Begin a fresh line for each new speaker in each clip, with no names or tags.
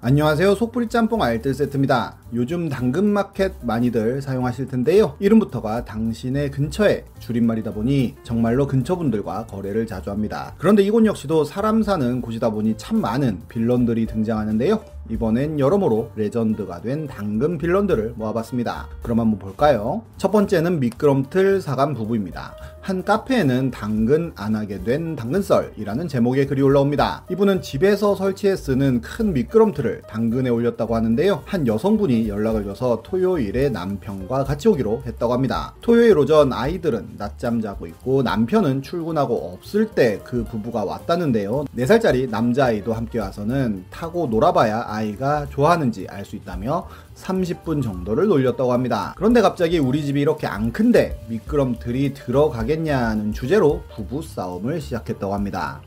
안녕하세요. 속풀이 짬뽕 알뜰 세트입니다. 요즘 당근마켓 많이들 사용하실 텐데요. 이름부터가 당신의 근처에 줄임말이다 보니 정말로 근처분들과 거래를 자주 합니다. 그런데 이곳 역시도 사람 사는 곳이다 보니 참 많은 빌런들이 등장하는데요 이번엔 여러모로 레전드가 된 당근 빌런들을 모아봤습니다. 그럼 한번 볼까요? 첫 번째는 미끄럼틀 사감 부부입니다. 한 카페에는 당근 안 하게 된 당근썰이라는 제목의 글이 올라옵니다. 이분은 집에서 설치해 쓰는 큰 미끄럼틀을 당근에 올렸다고 하는데요. 한 여성분이 연락을 줘서 토요일에 남편과 같이 오기로 했다고 합니다. 토요일 오전 아이들은 낮잠 자고 있고 남편은 출근하고 없을 때 그 부부가 왔다는데요. 4살짜리 남자아이도 함께 와서는 타고 놀아봐야 아이가 좋아하는지 알 수 있다며 30분 정도를 놀렸다고 합니다. 그런데 갑자기 우리 집이 이렇게 안 큰데 미끄럼틀이 들어가겠냐는 주제로 부부 싸움을 시작했다고 합니다.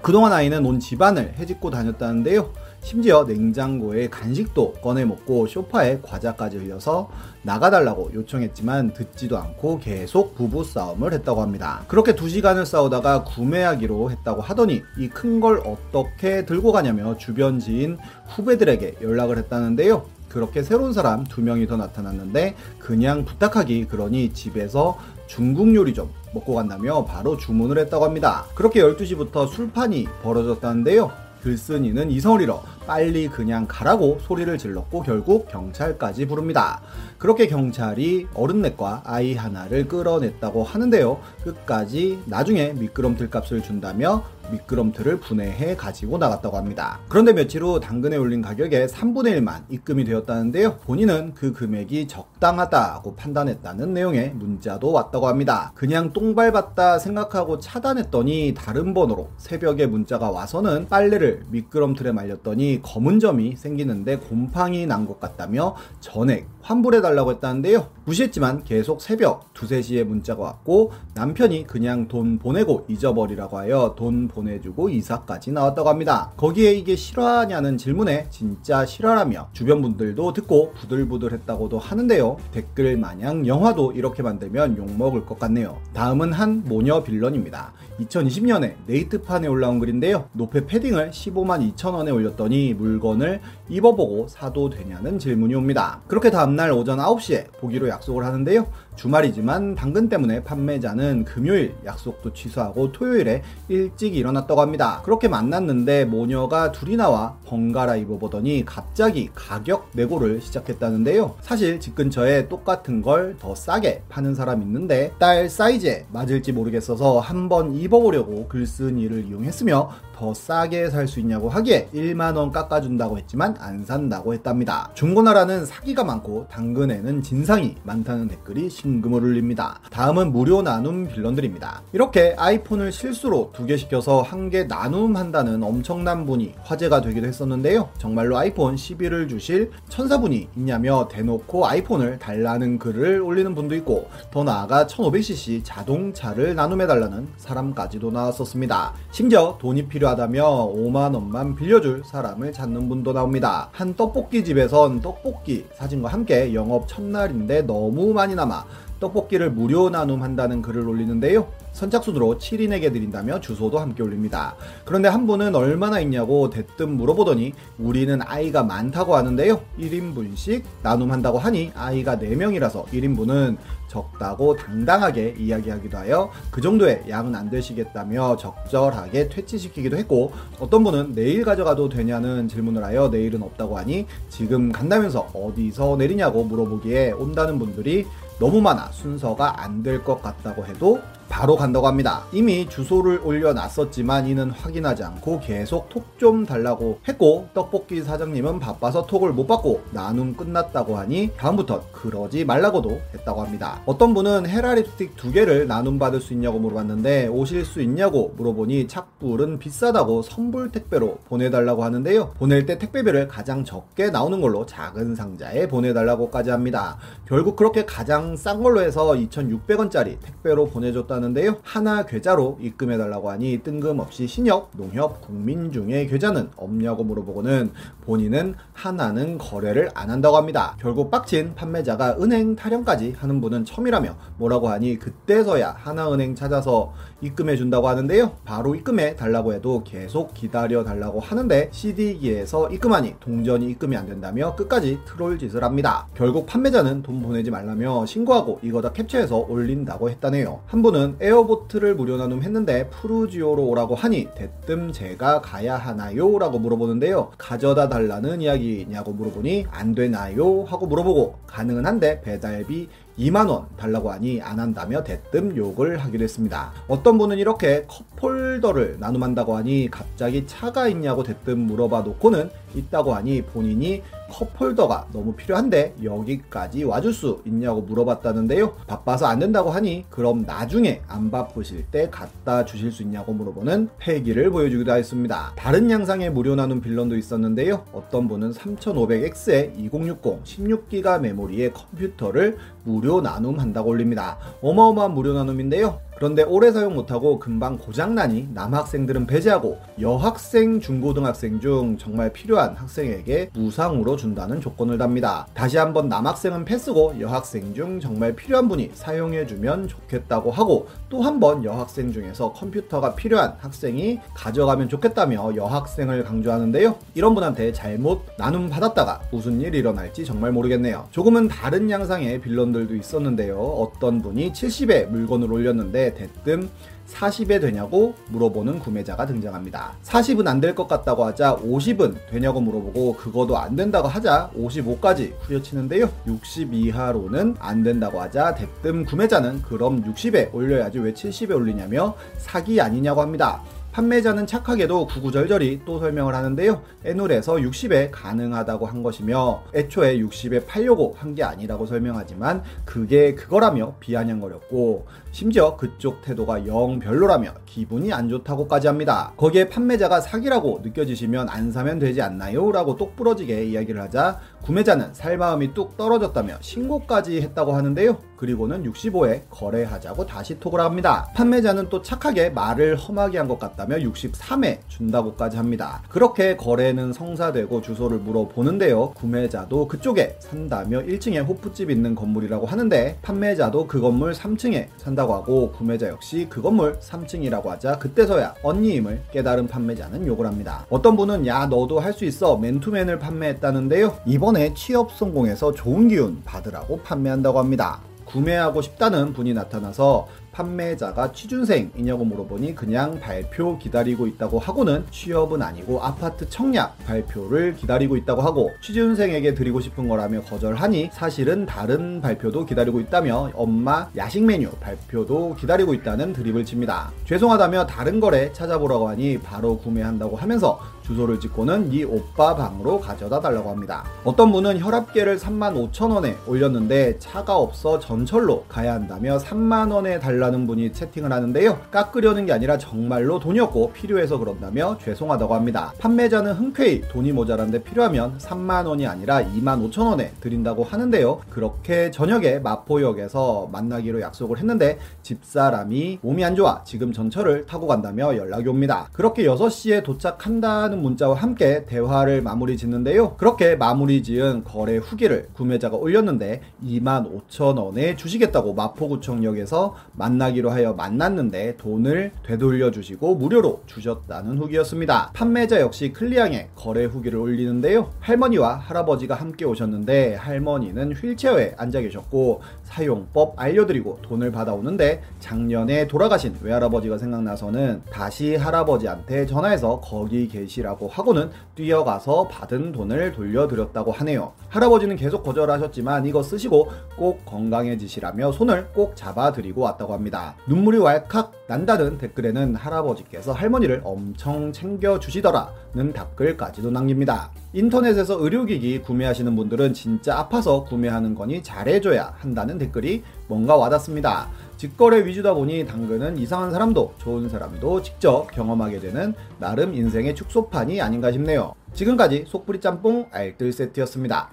그동안 아이는 온 집안을 해집고 다녔다는데요. 심지어 냉장고에 간식도 꺼내 먹고 쇼파에 과자까지 흘려서 나가달라고 요청했지만 듣지도 않고 계속 부부 싸움을 했다고 합니다. 그렇게 두 시간을 싸우다가 구매하기로 했다고 하더니 이 큰 걸 어떻게 들고 가냐며 주변 지인 후배들에게 연락을 했다는데요. 그렇게 새로운 사람 두 명이 더 나타났는데 그냥 부탁하기 그러니 집에서 중국 요리 좀 먹고 간다며 바로 주문을 했다고 합니다. 그렇게 12시부터 술판이 벌어졌다는데요. 글쓴이는 잃어 빨리 그냥 가라고 소리를 질렀고 결국 경찰까지 부릅니다. 그렇게 경찰이 어른넷과 아이 하나를 끌어냈다고 하는데요. 끝까지 나중에 미끄럼틀 값을 준다며 미끄럼틀을 분해해 가지고 나갔다고 합니다. 그런데 며칠 후 당근에 올린 가격의 3분의 1만 입금이 되었다는데요. 본인은 그 금액이 적당하다고 판단했다는 내용의 문자도 왔다고 합니다. 그냥 똥 밟았다 생각하고 차단했더니 다른 번호로 새벽에 문자가 와서는 빨래를 미끄럼틀에 말렸더니 검은 점이 생기는데 곰팡이 난 것 같다며 전액 환불해달라고 했다는데요. 무시했지만 계속 새벽 2, 3시에 문자가 왔고 남편이 그냥 돈 보내고 잊어버리라고 하여 돈 보내주고 이사까지 나왔다고 합니다. 거기에 이게 실화냐는 질문에 진짜 실화라며 주변 분들도 듣고 부들부들했다고도 하는데요. 댓글 마냥 영화도 이렇게 만들면 욕먹을 것 같네요. 다음은 한 모녀 빌런입니다. 2020년에 네이트판에 올라온 글인데요. 노페 패딩을 15만 2천원에 올렸더니 물건을 입어보고 사도 되냐는 질문이 옵니다. 그렇게 다음날 오전 9시에 보기로 약속을 하는데요. 주말이지만 당근 때문에 판매자는 금요일 약속도 취소하고 토요일에 일찍 일어났다고 합니다. 그렇게 만났는데 모녀가 둘이 나와 번갈아 입어보더니 갑자기 가격 네고를 시작했다는데요. 사실 집 근처에 똑같은 걸 더 싸게 파는 사람 있는데 딸 사이즈에 맞을지 모르겠어서 한번 입어보려고 글쓴이를 이용했으며 더 싸게 살 수 있냐고 하기에 1만원 깎아준다고 했지만 안 산다고 했답니다. 중고나라는 사기가 많고 당근에는 진상이 많다는 댓글이 신금을 울립니다. 다음은 무료 나눔 빌런들입니다. 이렇게 아이폰을 실수로 두 개 시켜서 한 개 나눔한다는 엄청난 분이 화제가 되기도 했었는데요. 정말로 아이폰 11을 주실 천사분이 있냐며 대놓고 아이폰을 달라는 글을 올리는 분도 있고 더 나아가 1500cc 자동차를 나눔해달라는 사람까지도 나왔었습니다. 심지어 돈이 필요하다며 5만 원만 빌려줄 사람을 찾는 분도 나옵니다. 한 떡볶이 집에선 떡볶이 사진과 함께 영업 첫날인데 너무 많이 남아 떡볶이를 무료 나눔한다는 글을 올리는데요. 선착순으로 7인에게 드린다며 주소도 함께 올립니다. 그런데 한 분은 얼마나 있냐고 대뜸 물어보더니 우리는 아이가 많다고 하는데요. 1인분씩 나눔한다고 하니 아이가 4명이라서 1인분은 적다고 당당하게 이야기하기도 하여 그 정도의 양은 안 되시겠다며 적절하게 퇴치시키기도 했고 어떤 분은 내일 가져가도 되냐는 질문을 하여 내일은 없다고 하니 지금 간다면서 어디서 내리냐고 물어보기에 온다는 분들이 너무 많아. 순서가 안 될 것 같다고 해도 바로 간다고 합니다. 이미 주소를 올려놨었지만 이는 확인하지 않고 계속 톡 좀 달라고 했고 떡볶이 사장님은 바빠서 톡을 못 받고 나눔 끝났다고 하니 다음부터 그러지 말라고도 했다고 합니다. 어떤 분은 헤라 립스틱 두 개를 나눔 받을 수 있냐고 물어봤는데 오실 수 있냐고 물어보니 착불은 비싸다고 선불 택배로 보내달라고 하는데요. 보낼 때 택배비를 가장 적게 나오는 걸로 작은 상자에 보내달라고까지 합니다. 결국 그렇게 가장 싼 걸로 해서 2,600원짜리 택배로 보내줬다는 받았다는데요. 하나 계좌로 입금해달라고 하니 뜬금없이 신협, 농협, 국민중에 계좌는 없냐고 물어보고는 본인은 하나는 거래를 안 한다고 합니다. 결국 빡친 판매자가 은행 타령까지 하는 분은 처음이라며 뭐라고 하니 그때서야 하나은행 찾아서 입금해 준다고 하는데요. 바로 입금해 달라고 해도 계속 기다려 달라고 하는데 CD기에서 입금하니 동전이 입금이 안 된다며 끝까지 트롤 짓을 합니다. 결국 판매자는 돈 보내지 말라며 신고하고 이거 다 캡처해서 올린다고 했다네요. 한 분은 에어보트를 무료 나눔했는데 푸르지오로 오라고 하니 대뜸 제가 가야 하나요? 라고 물어보는데요. 가져다 달라는 이야기냐고 물어보니 안 되나요? 하고 물어보고 가능은 한데 배달비 2만원 달라고 하니 안 한다며 대뜸 욕을 하기로 했습니다. 어떤 분은 이렇게 컵홀더를 나눔한다고 하니 갑자기 차가 있냐고 대뜸 물어봐 놓고는 있다고 하니 본인이 컵홀더가 너무 필요한데 여기까지 와줄 수 있냐고 물어봤다는데요. 바빠서 안 된다고 하니 그럼 나중에 안 바쁘실 때 갖다 주실 수 있냐고 물어보는 폐기를 보여주기도 했습니다. 다른 양상의 무료 나눔 빌런도 있었는데요. 어떤 분은 3500X에 2060 16기가 메모리의 컴퓨터를 무료 나눔한다고 올립니다. 어마어마한 무료 나눔인데요. 그런데 오래 사용 못하고 금방 고장나니 남학생들은 배제하고 여학생, 중고등학생 중 정말 필요한 학생에게 무상으로 준다는 조건을 답니다. 다시 한번 남학생은 패스고 여학생 중 정말 필요한 분이 사용해주면 좋겠다고 하고 또 한 번 여학생 중에서 컴퓨터가 필요한 학생이 가져가면 좋겠다며 여학생을 강조하는데요. 이런 분한테 잘못 나눔 받았다가 무슨 일이 일어날지 정말 모르겠네요. 조금은 다른 양상의 빌런들도 있었는데요. 어떤 분이 70에 물건을 올렸는데 대뜸 40에 되냐고 물어보는 구매자가 등장합니다. 40은 안 될 것 같다고 하자 50은 되냐고 물어보고 그거도 안 된다고 하자 55까지 후려치는데요. 60 이하로는 안 된다고 하자 대뜸 구매자는 그럼 60에 올려야지 왜 70에 올리냐며 사기 아니냐고 합니다. 판매자는 착하게도 구구절절히 또 설명을 하는데요. 애놀에서 60에 가능하다고 한 것이며 애초에 60에 팔려고 한 게 아니라고 설명하지만 그게 그거라며 비아냥거렸고 심지어 그쪽 태도가 영 별로라며 기분이 안 좋다고까지 합니다. 거기에 판매자가 사기라고 느껴지시면 안 사면 되지 않나요? 라고 똑부러지게 이야기를 하자 구매자는 살 마음이 뚝 떨어졌다며 신고까지 했다고 하는데요. 그리고는 65에 거래하자고 다시 톡을 합니다. 판매자는 또 착하게 말을 험하게 한 것 같다 며 63에 준다고까지 합니다. 그렇게 거래는 성사되고 주소를 물어보는데요. 구매자도 그쪽에 산다며 1층에 호프집 있는 건물이라고 하는데 판매자도 그 건물 3층에 산다고 하고 구매자 역시 그 건물 3층이라고 하자 그때서야 언니임을 깨달은 판매자는 욕을 합니다. 어떤 분은 야 너도 할 수 있어 맨투맨을 판매했다는데요. 이번에 취업 성공해서 좋은 기운 받으라고 판매한다고 합니다. 구매하고 싶다는 분이 나타나서 판매자가 취준생이냐고 물어보니 그냥 발표 기다리고 있다고 하고는 취업은 아니고 아파트 청약 발표를 기다리고 있다고 하고 취준생에게 드리고 싶은 거라며 거절하니 사실은 다른 발표도 기다리고 있다며 엄마 야식 메뉴 발표도 기다리고 있다는 드립을 칩니다. 죄송하다며 다른 거래 찾아보라고 하니 바로 구매한다고 하면서 주소를 찍고는 이 오빠 방으로 가져다 달라고 합니다. 어떤 분은 혈압계를 3만 5천 원에 올렸는데 차가 없어 전철로 가야 한다며 3만 원에 달라 는 분이 채팅을 하는데요. 깎으려는 게 아니라 정말로 돈이 없고 필요해서 그런다며 죄송하다고 합니다. 판매자는 흔쾌히 돈이 모자란데 필요하면 3만 원이 아니라 2만 5천 원에 드린다고 하는데요. 그렇게 저녁에 마포역에서 만나기로 약속을 했는데 집사람이 몸이 안 좋아 지금 전철을 타고 간다며 연락이 옵니다. 그렇게 6시에 도착한다는 문자와 함께 대화를 마무리 짓는데요. 그렇게 마무리 지은 거래 후기를 구매자가 올렸는데 2만 5천 원에 주시겠다고 마포구청역에서 만나기로 하여 만났는데 돈을 되돌려 주시고 무료로 주셨다는 후기였습니다. 판매자 역시 클리앙에 거래 후기를 올리는데요. 할머니와 할아버지가 함께 오셨는데 할머니는 휠체어에 앉아 계셨고 사용법 알려드리고 돈을 받아오는데 작년에 돌아가신 외할아버지가 생각나서는 다시 할아버지한테 전화해서 거기 계시라고 하고는 뛰어가서 받은 돈을 돌려드렸다고 하네요. 할아버지는 계속 거절하셨지만 이거 쓰시고 꼭 건강해지시라며 손을 꼭 잡아드리고 왔다고 합니다. 눈물이 왈칵 난다는 댓글에는 할아버지께서 할머니를 엄청 챙겨주시더라는 댓글까지도 남깁니다. 인터넷에서 의료기기 구매하시는 분들은 진짜 아파서 구매하는 거니 잘해줘야 한다는 댓글이 뭔가 와닿습니다. 직거래 위주다 보니 당근은 이상한 사람도 좋은 사람도 직접 경험하게 되는 나름 인생의 축소판이 아닌가 싶네요. 지금까지 속풀이 짬뽕 알뜰 세트였습니다.